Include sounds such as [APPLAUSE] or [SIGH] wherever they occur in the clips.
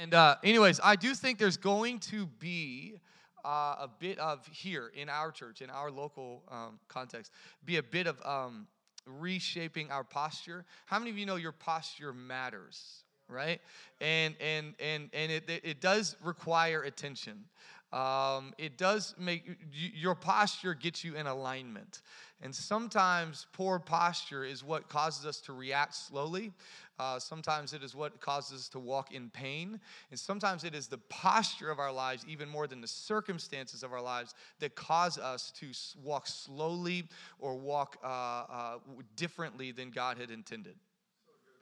And uh, anyways, I do think there's going to be uh, a bit of here in our church, in our local um, context, be a bit of um, reshaping our posture. How many of you know your posture matters? Right, and and and and it it does require attention. Um, it does make your posture gets you in alignment. And sometimes poor posture is what causes us to react slowly. Uh, sometimes it is what causes us to walk in pain. And sometimes it is the posture of our lives, even more than the circumstances of our lives, that cause us to walk slowly or walk uh, uh, differently than God had intended.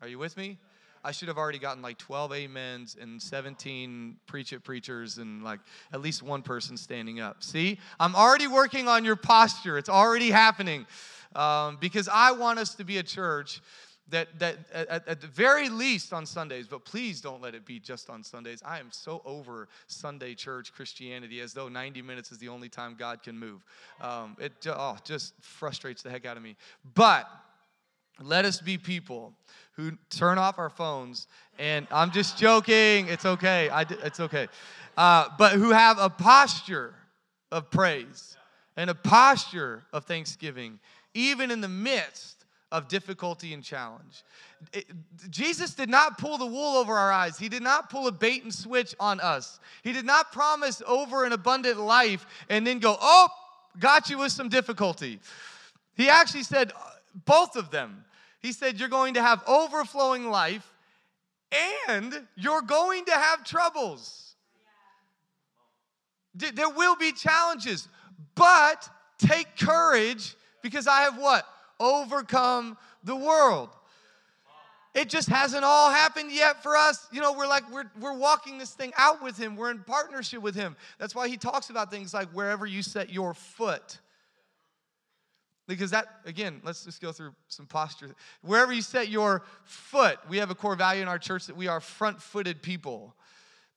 Are you with me? I should have already gotten like 12 amens and 17 preach it preachers and like at least one person standing up. See, I'm already working on your posture. It's already happening um, because I want us to be a church that, that at, at, the very least on Sundays, but please don't let it be just on Sundays. I am so over Sunday church Christianity as though 90 minutes is the only time God can move. Um, it oh, just frustrates the heck out of me. But let us be people who turn off our phones and I'm just joking. It's okay. I, it's okay. Uh, but who have a posture of praise and a posture of thanksgiving, even in the midst of difficulty and challenge. It, Jesus did not pull the wool over our eyes. He did not pull a bait and switch on us. He did not promise over an abundant life and then go, oh, got you with some difficulty. He actually said uh, both of them. He said, You're going to have overflowing life and you're going to have troubles. There will be challenges, but take courage because I have what? Overcome the world. It just hasn't all happened yet for us. You know, we're like, we're, we're walking this thing out with Him. We're in partnership with Him. That's why He talks about things like wherever you set your foot. Because that, again, let's just go through some posture. Wherever you set your foot, we have a core value in our church that we are front footed people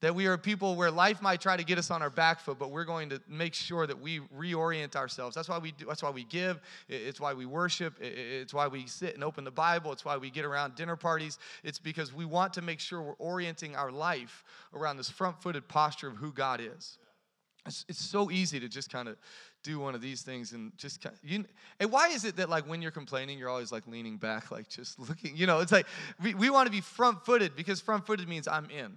that we are people where life might try to get us on our back foot but we're going to make sure that we reorient ourselves. That's why we do that's why we give. It's why we worship. It's why we sit and open the bible. It's why we get around dinner parties. It's because we want to make sure we're orienting our life around this front-footed posture of who god is. It's, it's so easy to just kind of do one of these things and just kind of, you and why is it that like when you're complaining you're always like leaning back like just looking you know it's like we, we want to be front-footed because front-footed means i'm in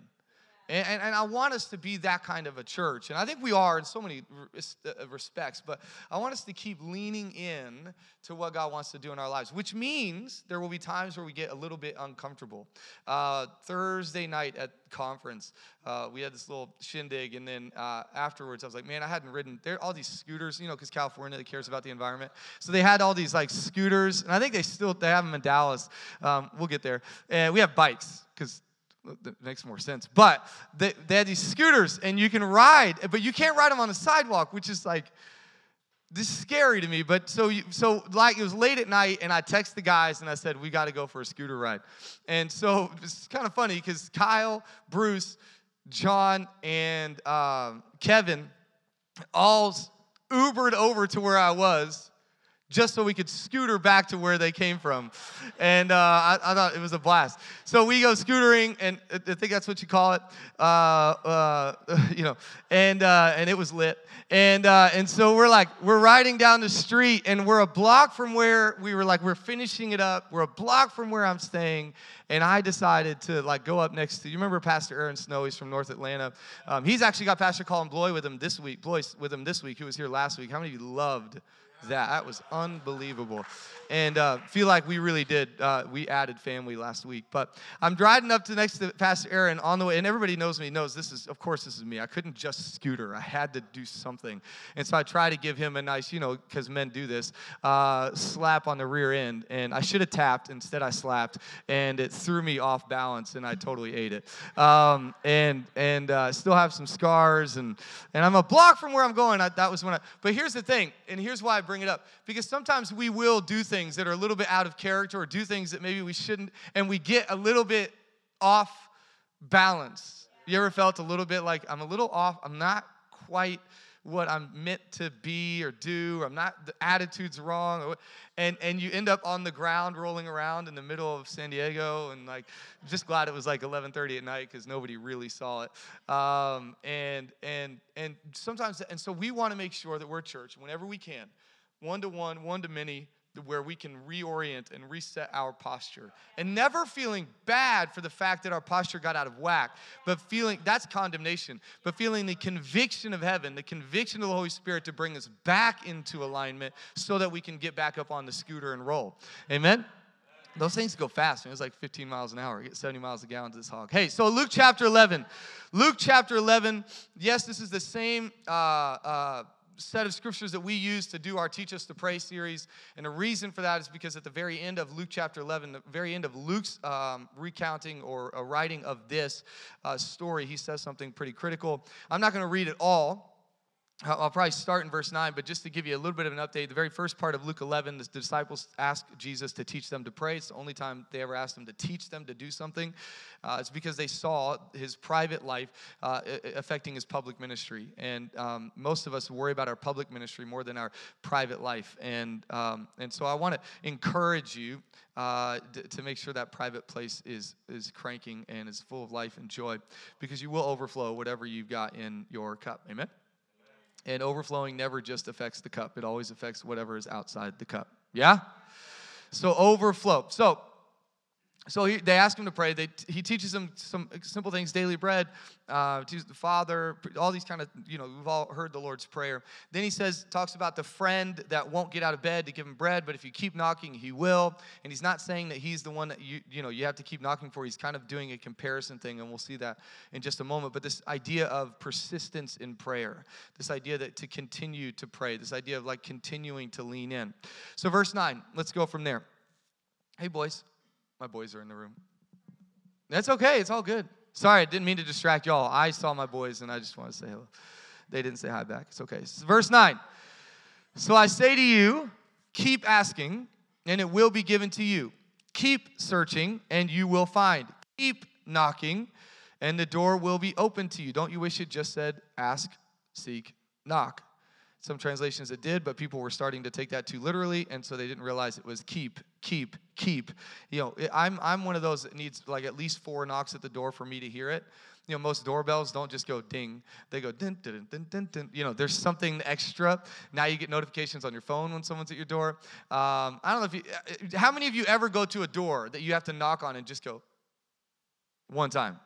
and, and, and, I want us to be that kind of a church. And I think we are in so many uh, respects, but I want us to keep leaning in to what God wants to do in our lives, which means there will be times where we get a little bit uncomfortable. Uh, Thursday night at conference, uh, we had this little shindig, and then uh, afterwards, I was like, man, I hadn't ridden. There all these scooters, you know, because California cares about the environment. So they had all these like scooters, and I think they still they have them in Dallas. Um, we'll get there. And we have bikes because that makes more sense. But they, they had these scooters, and you can ride, but you can't ride them on the sidewalk, which is like this is scary to me. But so you, so like it was late at night, and I text the guys and I said we got to go for a scooter ride. And so it's kind of funny because Kyle, Bruce, John, and um, Kevin all Ubered over to where I was just so we could scooter back to where they came from. And uh, I, I, thought it was a blast. So we go scootering, and I think that's what you call it, uh, uh, [LAUGHS] you know, and, uh, and it was lit. And, uh, and so we're like, we're riding down the street, and we're a block from where we were like, we're finishing it up. We're a block from where I'm staying. And I decided to like go up next to, you remember Pastor Aaron Snow? He's from North Atlanta. Um, he's actually got Pastor Colin Bloy with him this week, Bloy with him this week, who was here last week. How many of you loved that. That was unbelievable. And uh, feel like we really did. Uh, we added family last week. But I'm driving up to next to Pastor Aaron on the way, and everybody knows me, knows this is, of course, this is me. I couldn't just scooter. I had to do something. And so I try to give him a nice, you know, because men do this, uh, slap on the rear end. And I should have tapped. Instead, I slapped, and it threw me off balance, and I totally ate it. Um, and and uh, still have some scars, and and I'm a block from where I'm going. I, that was when I. But here's the thing, and here's why I bring it up because sometimes we will do things that are a little bit out of character or do things that maybe we shouldn't, and we get a little bit off balance. You ever felt a little bit like I'm a little off, I'm not quite what I'm meant to be or do, or I'm not, the attitude's wrong, and, and you end up on the ground rolling around in the middle of San Diego, and like, just glad it was like 11:30 at night because nobody really saw it. Um, and and and sometimes, and so we want to make sure that we're church whenever we can, one to one, one to many where we can reorient and reset our posture and never feeling bad for the fact that our posture got out of whack but feeling that's condemnation but feeling the conviction of heaven the conviction of the holy spirit to bring us back into alignment so that we can get back up on the scooter and roll amen those things go fast. It was like 15 miles an hour. get 70 miles a gallon to this hog. Hey, so Luke chapter 11. Luke chapter 11. Yes, this is the same uh, uh, set of scriptures that we use to do our Teach Us to Pray series. And the reason for that is because at the very end of Luke chapter 11, the very end of Luke's um, recounting or writing of this uh, story, he says something pretty critical. I'm not going to read it all. I'll probably start in verse 9, but just to give you a little bit of an update, the very first part of Luke 11, the disciples ask Jesus to teach them to pray. It's the only time they ever asked him to teach them to do something. Uh, it's because they saw his private life uh, affecting his public ministry. And um, most of us worry about our public ministry more than our private life. And, um, and so I want to encourage you uh, d- to make sure that private place is, is cranking and is full of life and joy because you will overflow whatever you've got in your cup. Amen? And overflowing never just affects the cup, it always affects whatever is outside the cup. Yeah? So, overflow. So, so he, they ask him to pray. They, he teaches them some simple things, daily bread, uh, teaches the Father, all these kind of, you know, we've all heard the Lord's Prayer. Then he says, talks about the friend that won't get out of bed to give him bread, but if you keep knocking, he will. And he's not saying that he's the one that you, you know, you have to keep knocking for. He's kind of doing a comparison thing, and we'll see that in just a moment. But this idea of persistence in prayer, this idea that to continue to pray, this idea of like continuing to lean in. So, verse 9, let's go from there. Hey, boys. My boys are in the room. That's okay. It's all good. Sorry, I didn't mean to distract y'all. I saw my boys and I just want to say hello. They didn't say hi back. It's okay. verse 9. So I say to you, keep asking, and it will be given to you. Keep searching, and you will find. Keep knocking, and the door will be open to you. Don't you wish it just said ask, seek, knock? Some translations it did, but people were starting to take that too literally, and so they didn't realize it was keep, keep, keep. You know, I'm, I'm one of those that needs like at least four knocks at the door for me to hear it. You know, most doorbells don't just go ding, they go ding, ding, ding, ding, ding. You know, there's something extra. Now you get notifications on your phone when someone's at your door. Um, I don't know if you, uh, how many of you ever go to a door that you have to knock on and just go one time?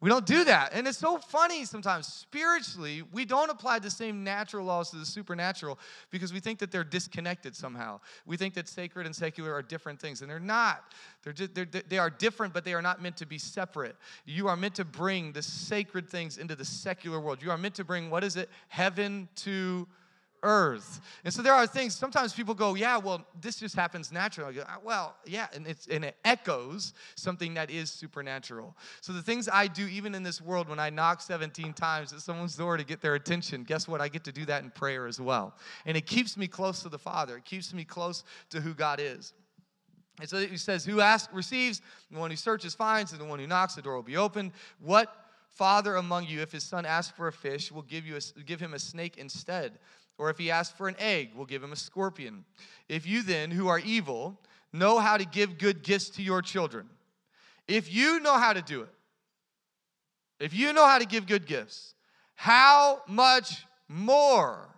We don't do that. And it's so funny sometimes. Spiritually, we don't apply the same natural laws to the supernatural because we think that they're disconnected somehow. We think that sacred and secular are different things, and they're not. They're, just, they're they are different, but they are not meant to be separate. You are meant to bring the sacred things into the secular world. You are meant to bring, what is it? Heaven to earth. And so there are things, sometimes people go, yeah, well, this just happens naturally. Go, ah, well, yeah, and, it's, and it echoes something that is supernatural. So the things I do, even in this world, when I knock 17 times at someone's door to get their attention, guess what? I get to do that in prayer as well. And it keeps me close to the Father, it keeps me close to who God is. And so he says, Who asks receives, the one who searches finds, and the one who knocks, the door will be opened. What father among you, if his son asks for a fish, will give, you a, give him a snake instead? Or if he asks for an egg, we'll give him a scorpion. If you then, who are evil, know how to give good gifts to your children, if you know how to do it, if you know how to give good gifts, how much more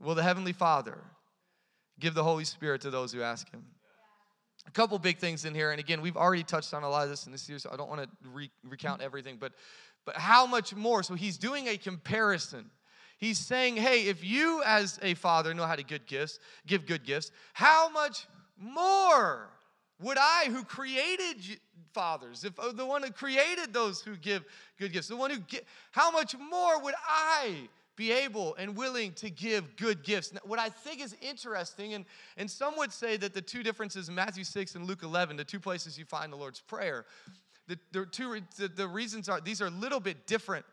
will the Heavenly Father give the Holy Spirit to those who ask Him? A couple big things in here, and again, we've already touched on a lot of this in this series, so I don't want to re- recount everything, but but how much more? So he's doing a comparison He's saying, hey, if you as a father know how to good gifts, give good gifts, how much more would I, who created fathers, if uh, the one who created those who give good gifts, the one who get, how much more would I be able and willing to give good gifts. Now, what I think is interesting, and, and some would say that the two differences in Matthew 6 and Luke 11, the two places you find the Lord's Prayer, the, the two the, the reasons are these are a little bit different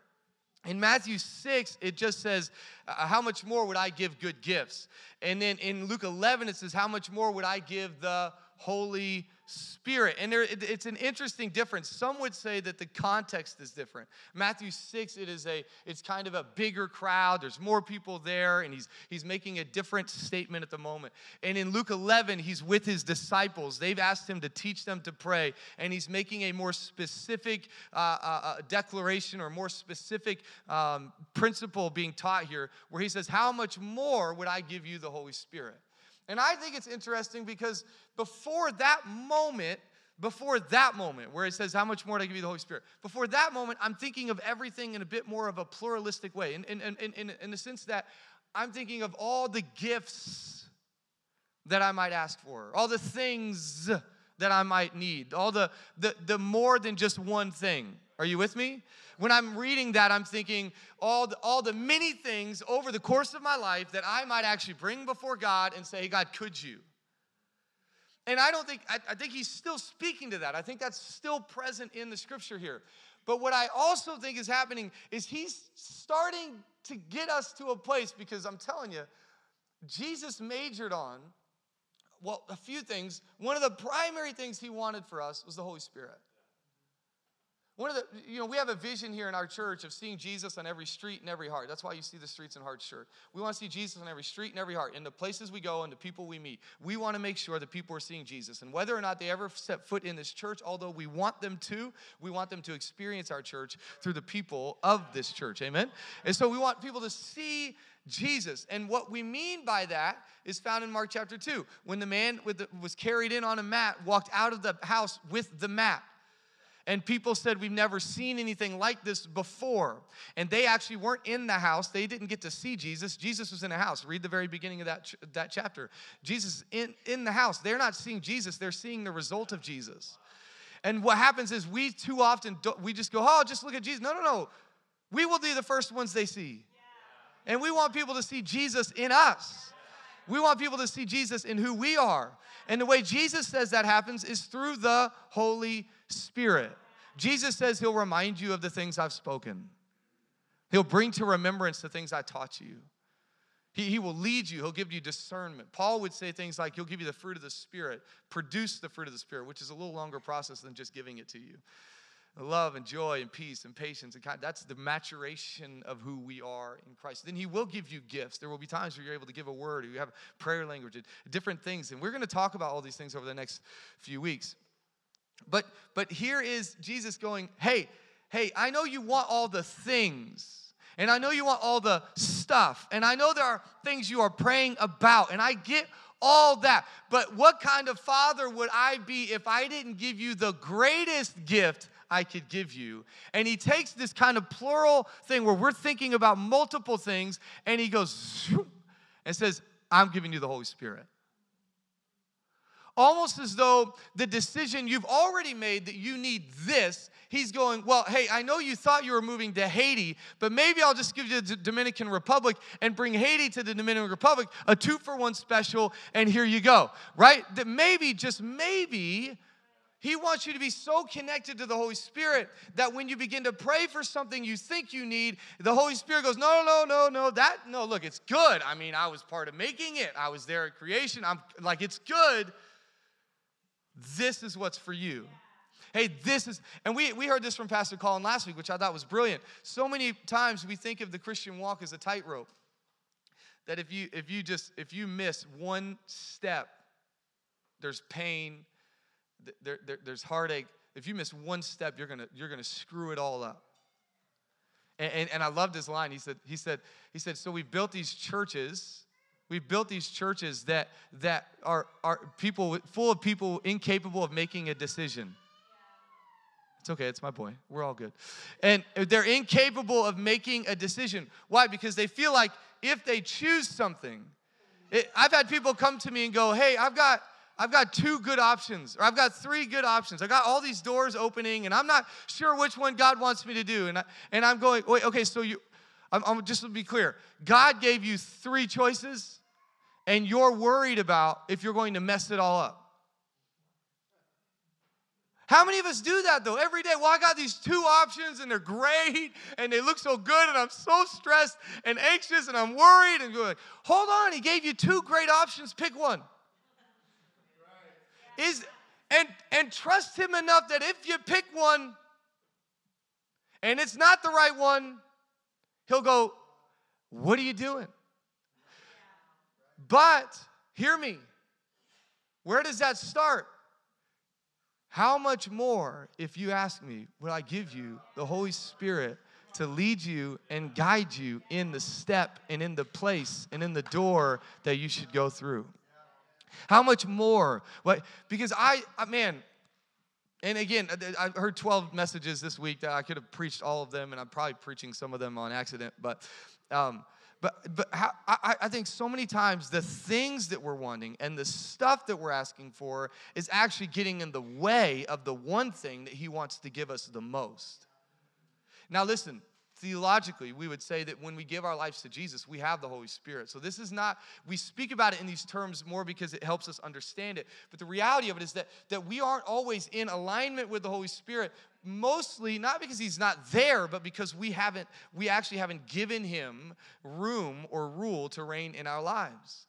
in Matthew 6, it just says, uh, How much more would I give good gifts? And then in Luke 11, it says, How much more would I give the Holy Spirit. And there, it, it's an interesting difference. Some would say that the context is different. Matthew 6, it is a, it's kind of a bigger crowd. There's more people there, and he's, he's making a different statement at the moment. And in Luke 11, he's with his disciples. They've asked him to teach them to pray, and he's making a more specific uh, uh, uh declaration or more specific um, principle being taught here, where he says, How much more would I give you the Holy Spirit? And I think it's interesting because before that moment, before that moment where it says, How much more do I give you the Holy Spirit? Before that moment, I'm thinking of everything in a bit more of a pluralistic way, in, in, in, in, in the sense that I'm thinking of all the gifts that I might ask for, all the things that I might need, all the, the, the more than just one thing. Are you with me? When I'm reading that, I'm thinking all the, all the many things over the course of my life that I might actually bring before God and say, hey, God, could you? And I don't think, I, I think he's still speaking to that. I think that's still present in the scripture here. But what I also think is happening is he's starting to get us to a place because I'm telling you, Jesus majored on, well, a few things. One of the primary things he wanted for us was the Holy Spirit. One of the, you know, we have a vision here in our church of seeing Jesus on every street and every heart. That's why you see the Streets and Hearts shirt. We want to see Jesus on every street and every heart, in the places we go and the people we meet. We want to make sure that people are seeing Jesus. And whether or not they ever set foot in this church, although we want them to, we want them to experience our church through the people of this church. Amen? And so we want people to see Jesus. And what we mean by that is found in Mark chapter 2. When the man the, was carried in on a mat, walked out of the house with the mat. And people said, We've never seen anything like this before. And they actually weren't in the house. They didn't get to see Jesus. Jesus was in a house. Read the very beginning of that, that chapter. Jesus in, in the house. They're not seeing Jesus, they're seeing the result of Jesus. And what happens is we too often, we just go, Oh, just look at Jesus. No, no, no. We will be the first ones they see. And we want people to see Jesus in us. We want people to see Jesus in who we are. And the way Jesus says that happens is through the Holy Spirit. Jesus says he'll remind you of the things I've spoken. He'll bring to remembrance the things I taught you. He, he will lead you. He'll give you discernment. Paul would say things like, He'll give you the fruit of the Spirit, produce the fruit of the Spirit, which is a little longer process than just giving it to you. Love and joy and peace and patience and kind. That's the maturation of who we are in Christ. Then He will give you gifts. There will be times where you're able to give a word, or you have prayer language, and different things. And we're going to talk about all these things over the next few weeks. But but here is Jesus going, "Hey, hey, I know you want all the things." And I know you want all the stuff. And I know there are things you are praying about. And I get all that. But what kind of father would I be if I didn't give you the greatest gift I could give you? And he takes this kind of plural thing where we're thinking about multiple things and he goes and says, I'm giving you the Holy Spirit almost as though the decision you've already made that you need this, he's going, Well, hey, I know you thought you were moving to Haiti, but maybe I'll just give you the Dominican Republic and bring Haiti to the Dominican Republic, a two for one special, and here you go, right? That maybe, just maybe, he wants you to be so connected to the Holy Spirit that when you begin to pray for something you think you need, the Holy Spirit goes, No, no, no, no, that, no, look, it's good. I mean, I was part of making it, I was there at creation. I'm like, it's good. This is what's for you. Hey, this is, and we, we heard this from Pastor Colin last week, which I thought was brilliant. So many times we think of the Christian walk as a tightrope. That if you if you just if you miss one step, there's pain, there, there, there's heartache. If you miss one step, you're gonna you're gonna screw it all up. And, and, and I loved his line. He said, he said, he said, so we've built these churches We've built these churches that, that are, are people full of people incapable of making a decision. It's okay, it's my boy. We're all good. And they're incapable of making a decision. Why? Because they feel like if they choose something, it, I've had people come to me and go, "Hey, I've got I've got two good options, or I've got three good options. I've got all these doors opening, and I'm not sure which one God wants me to do." And I, and I'm going, "Wait, okay, so you I'm, I'm just to be clear, God gave you three choices, and you're worried about if you're going to mess it all up. How many of us do that though every day? Well, I got these two options and they're great and they look so good and I'm so stressed and anxious and I'm worried and going, hold on, he gave you two great options, pick one. Is and and trust him enough that if you pick one and it's not the right one, he'll go, "What are you doing?" But hear me. Where does that start? How much more, if you ask me, would I give you the Holy Spirit to lead you and guide you in the step and in the place and in the door that you should go through? How much more? What? Because I, I man, and again, I heard 12 messages this week that I could have preached all of them, and I'm probably preaching some of them on accident, but um, but, but how, I, I think so many times the things that we're wanting and the stuff that we're asking for is actually getting in the way of the one thing that He wants to give us the most. Now, listen, theologically, we would say that when we give our lives to Jesus, we have the Holy Spirit. So this is not, we speak about it in these terms more because it helps us understand it. But the reality of it is that, that we aren't always in alignment with the Holy Spirit, mostly not because he's not there, but because we haven't, we actually haven't given him room or rule to reign in our lives.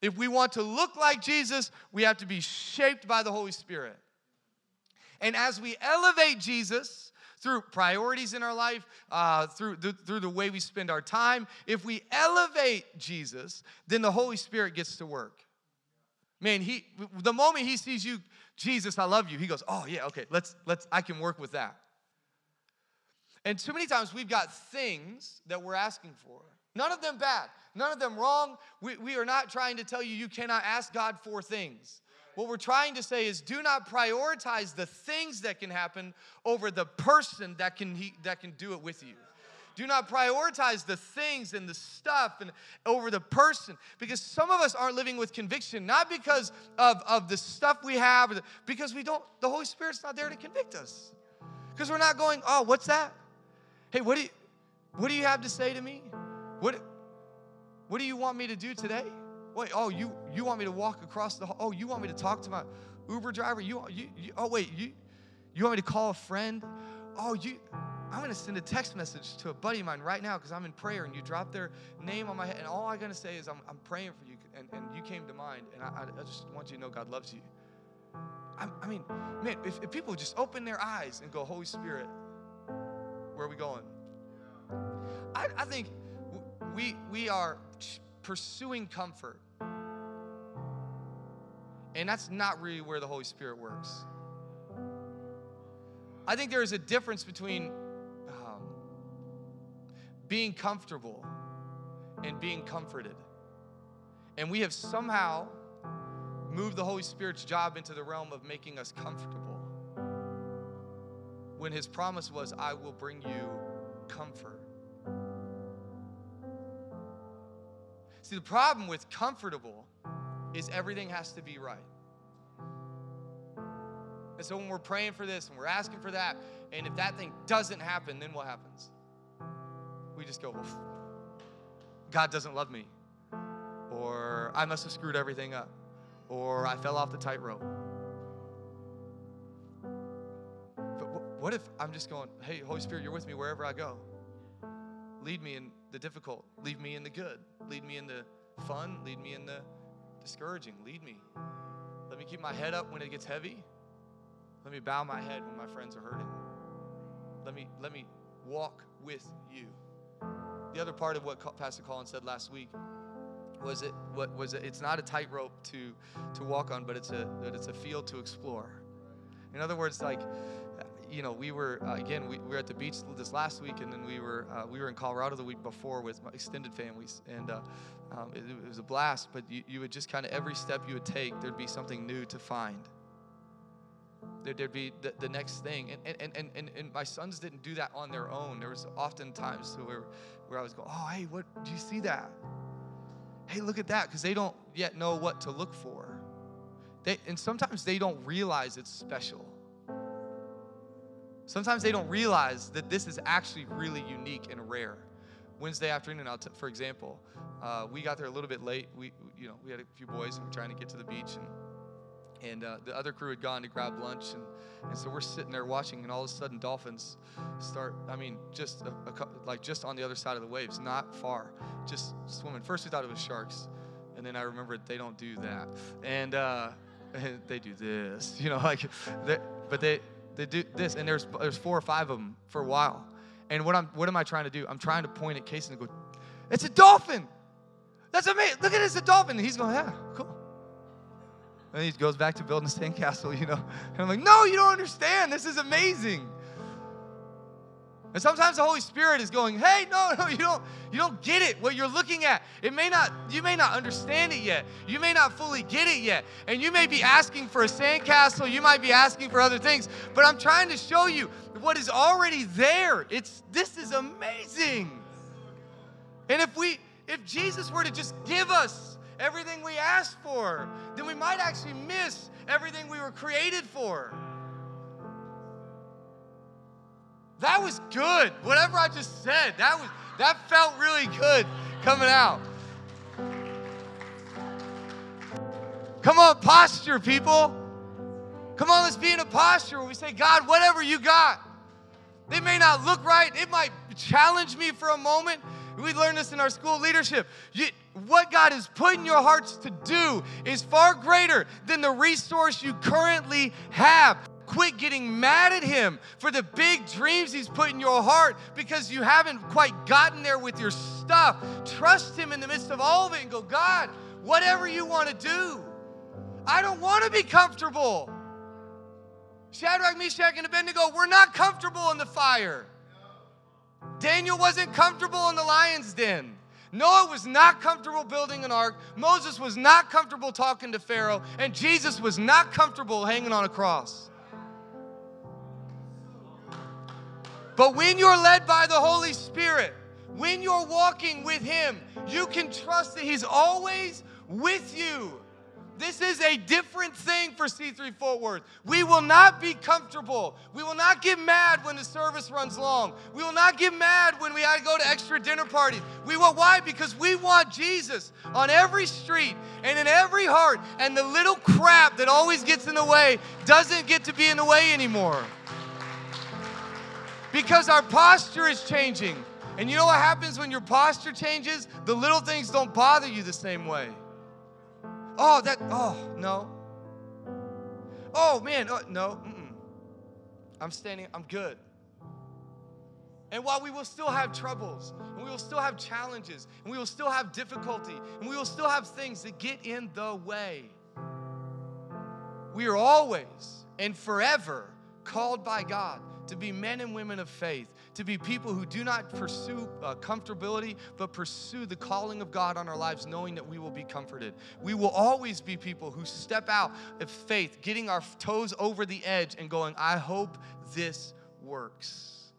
If we want to look like Jesus, we have to be shaped by the Holy Spirit. And as we elevate Jesus, through priorities in our life, uh, through, through the way we spend our time. If we elevate Jesus, then the Holy Spirit gets to work. Man, he the moment he sees you, Jesus, I love you, he goes, Oh yeah, okay, let's let's I can work with that. And too many times we've got things that we're asking for. None of them bad, none of them wrong. We, we are not trying to tell you you cannot ask God for things. What we're trying to say is do not prioritize the things that can happen over the person that can, he, that can do it with you. Do not prioritize the things and the stuff and over the person because some of us aren't living with conviction, not because of, of the stuff we have, because we don't, the Holy Spirit's not there to convict us. Because we're not going, oh, what's that? Hey, what do you, what do you have to say to me? What, what do you want me to do today? Wait, oh, you you want me to walk across the hall? Oh, you want me to talk to my Uber driver? You, you, you oh wait, you you want me to call a friend? Oh, you I'm gonna send a text message to a buddy of mine right now because I'm in prayer and you drop their name on my head and all I'm gonna say is I'm, I'm praying for you and, and you came to mind and I, I just want you to know God loves you. I, I mean, man, if, if people just open their eyes and go, Holy Spirit, where are we going? I, I think we we are pursuing comfort. And that's not really where the Holy Spirit works. I think there is a difference between um, being comfortable and being comforted. And we have somehow moved the Holy Spirit's job into the realm of making us comfortable. When his promise was, I will bring you comfort. See, the problem with comfortable is everything has to be right. And so when we're praying for this and we're asking for that, and if that thing doesn't happen, then what happens? We just go, well, God doesn't love me. Or I must have screwed everything up. Or I fell off the tightrope. But what if I'm just going, hey, Holy Spirit, you're with me wherever I go? Lead me in the difficult. leave me in the good. Lead me in the fun. Lead me in the discouraging. Lead me. Let me keep my head up when it gets heavy. Let me bow my head when my friends are hurting. Let me, let me walk with you. The other part of what Pastor Colin said last week was it what was it, it's not a tightrope to to walk on, but it's a but it's a field to explore. In other words, like you know, we were uh, again we, we, were at the beach this last week, and then we were uh, we were in Colorado the week before with my extended families, and uh, um, it, it, was a blast. But you, you would just kind of every step you would take, there'd be something new to find. There, would be the, the, next thing, and, and, and, and, and my sons didn't do that on their own. There was often times where, where I was going, oh hey, what do you see that? Hey, look at that, because they don't yet know what to look for. They, and sometimes they don't realize it's special. Sometimes they don't realize that this is actually really unique and rare. Wednesday afternoon, t- for example, uh, we got there a little bit late. We, you know, we had a few boys and we're trying to get to the beach, and and uh, the other crew had gone to grab lunch, and, and so we're sitting there watching, and all of a sudden, dolphins start. I mean, just a, a, like just on the other side of the waves, not far, just swimming. First, we thought it was sharks, and then I remembered they don't do that, and. Uh, and [LAUGHS] they do this, [LAUGHS] you know, like, but they they do this, and there's there's four or five of them for a while. And what I'm what am I trying to do? I'm trying to point at Casey and go, "It's a dolphin. That's amazing. Look at it, it's a dolphin." And he's going, "Yeah, cool." And he goes back to building a sandcastle, you know. And I'm like, "No, you don't understand. This is amazing." And sometimes the Holy Spirit is going, "Hey, no, no, you don't you don't get it. What you're looking at. It may not you may not understand it yet. You may not fully get it yet. And you may be asking for a sandcastle, you might be asking for other things, but I'm trying to show you what is already there. It's this is amazing. And if we if Jesus were to just give us everything we asked for, then we might actually miss everything we were created for. That was good. Whatever I just said, that was that felt really good coming out. Come on, posture, people. Come on, let's be in a posture where we say, God, whatever you got. They may not look right. It might challenge me for a moment. We learned this in our school leadership. You, what God has put in your hearts to do is far greater than the resource you currently have. Quit getting mad at him for the big dreams he's put in your heart because you haven't quite gotten there with your stuff. Trust him in the midst of all of it and go, God, whatever you want to do. I don't want to be comfortable. Shadrach, Meshach, and Abednego were not comfortable in the fire. Daniel wasn't comfortable in the lion's den. Noah was not comfortable building an ark. Moses was not comfortable talking to Pharaoh. And Jesus was not comfortable hanging on a cross. But when you're led by the Holy Spirit, when you're walking with Him, you can trust that He's always with you. This is a different thing for C3 Fort Worth. We will not be comfortable. We will not get mad when the service runs long. We will not get mad when we had to go to extra dinner parties. We will why? Because we want Jesus on every street and in every heart. And the little crap that always gets in the way doesn't get to be in the way anymore because our posture is changing. And you know what happens when your posture changes? The little things don't bother you the same way. Oh, that, oh, no. Oh, man, oh, no. Mm-mm. I'm standing, I'm good. And while we will still have troubles, and we will still have challenges, and we will still have difficulty, and we will still have things that get in the way, we are always and forever called by God to be men and women of faith, to be people who do not pursue uh, comfortability, but pursue the calling of God on our lives, knowing that we will be comforted. We will always be people who step out of faith, getting our toes over the edge and going, I hope this works.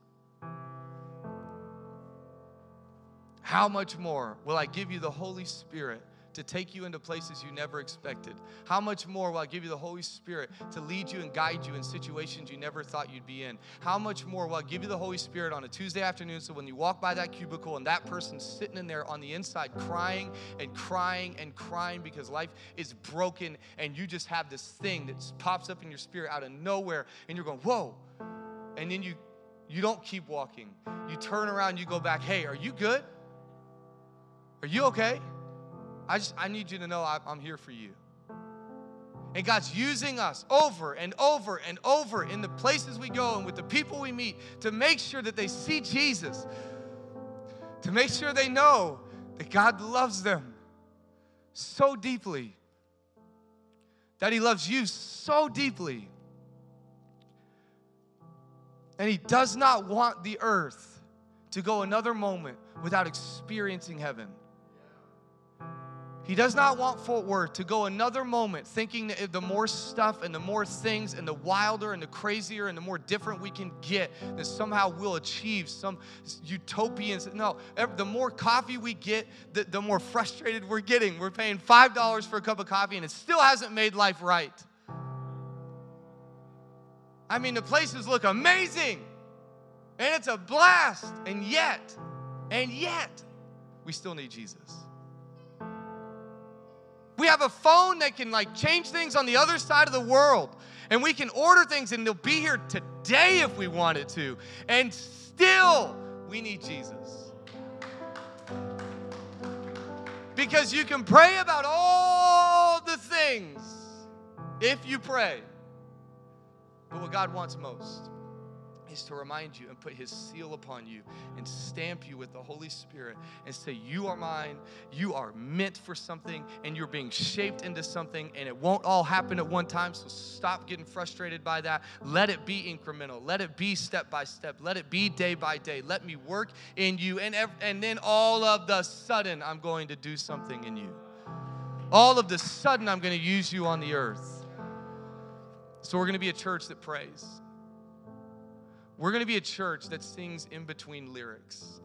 How much more will I give you the Holy Spirit to take you into places you never expected? How much more will I give you the Holy Spirit to lead you and guide you in situations you never thought you'd be in? How much more will I give you the Holy Spirit on a Tuesday afternoon so when you walk by that cubicle and that person's sitting in there on the inside crying and crying and crying because life is broken and you just have this thing that pops up in your spirit out of nowhere and you're going, whoa. And then you you don't keep walking. You turn around, you go back, hey, are you good? Are you okay? I just I need you to know I, I'm here for you. And God's using us over and over and over in the places we go and with the people we meet to make sure that they see Jesus, to make sure they know that God loves them so deeply, that He loves you so deeply. And He does not want the earth to go another moment without experiencing heaven. He does not want Fort Worth to go another moment thinking that the more stuff and the more things and the wilder and the crazier and the more different we can get, that somehow we'll achieve some utopians. No, the more coffee we get, the, the more frustrated we're getting. We're paying $5 for a cup of coffee and it still hasn't made life right. I mean, the places look amazing and it's a blast, and yet, and yet, we still need Jesus. We have a phone that can like change things on the other side of the world. And we can order things and they'll be here today if we wanted to. And still, we need Jesus. Because you can pray about all the things. if you pray. But what God wants most is to remind you and put his seal upon you and stamp you with the Holy Spirit and say, You are mine, you are meant for something, and you're being shaped into something, and it won't all happen at one time. So stop getting frustrated by that. Let it be incremental, let it be step by step, let it be day by day. Let me work in you, and, ev- and then all of the sudden, I'm going to do something in you. All of the sudden, I'm going to use you on the earth. So, we're going to be a church that prays. We're going to be a church that sings in between lyrics.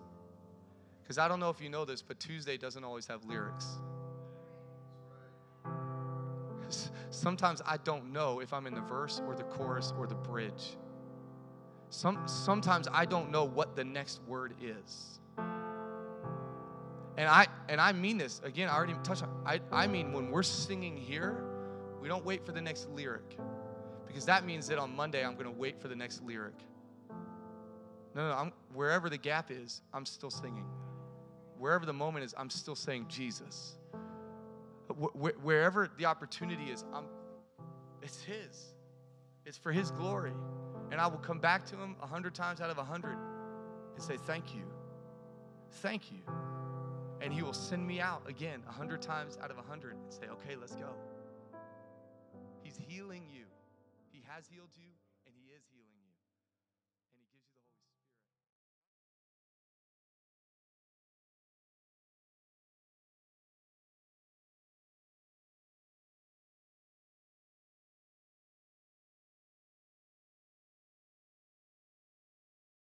Because I don't know if you know this, but Tuesday doesn't always have lyrics. Sometimes I don't know if I'm in the verse or the chorus or the bridge. Some, sometimes I don't know what the next word is. And I and I mean this again. I already touched on. I I mean when we're singing here, we don't wait for the next lyric, because that means that on Monday I'm going to wait for the next lyric. No, no, I'm, wherever the gap is, I'm still singing. Wherever the moment is, I'm still saying Jesus. Wh- wherever the opportunity is, I'm, it's His. It's for His glory. And I will come back to Him a hundred times out of a hundred and say, Thank you. Thank you. And He will send me out again a hundred times out of a hundred and say, Okay, let's go. He's healing you, He has healed you.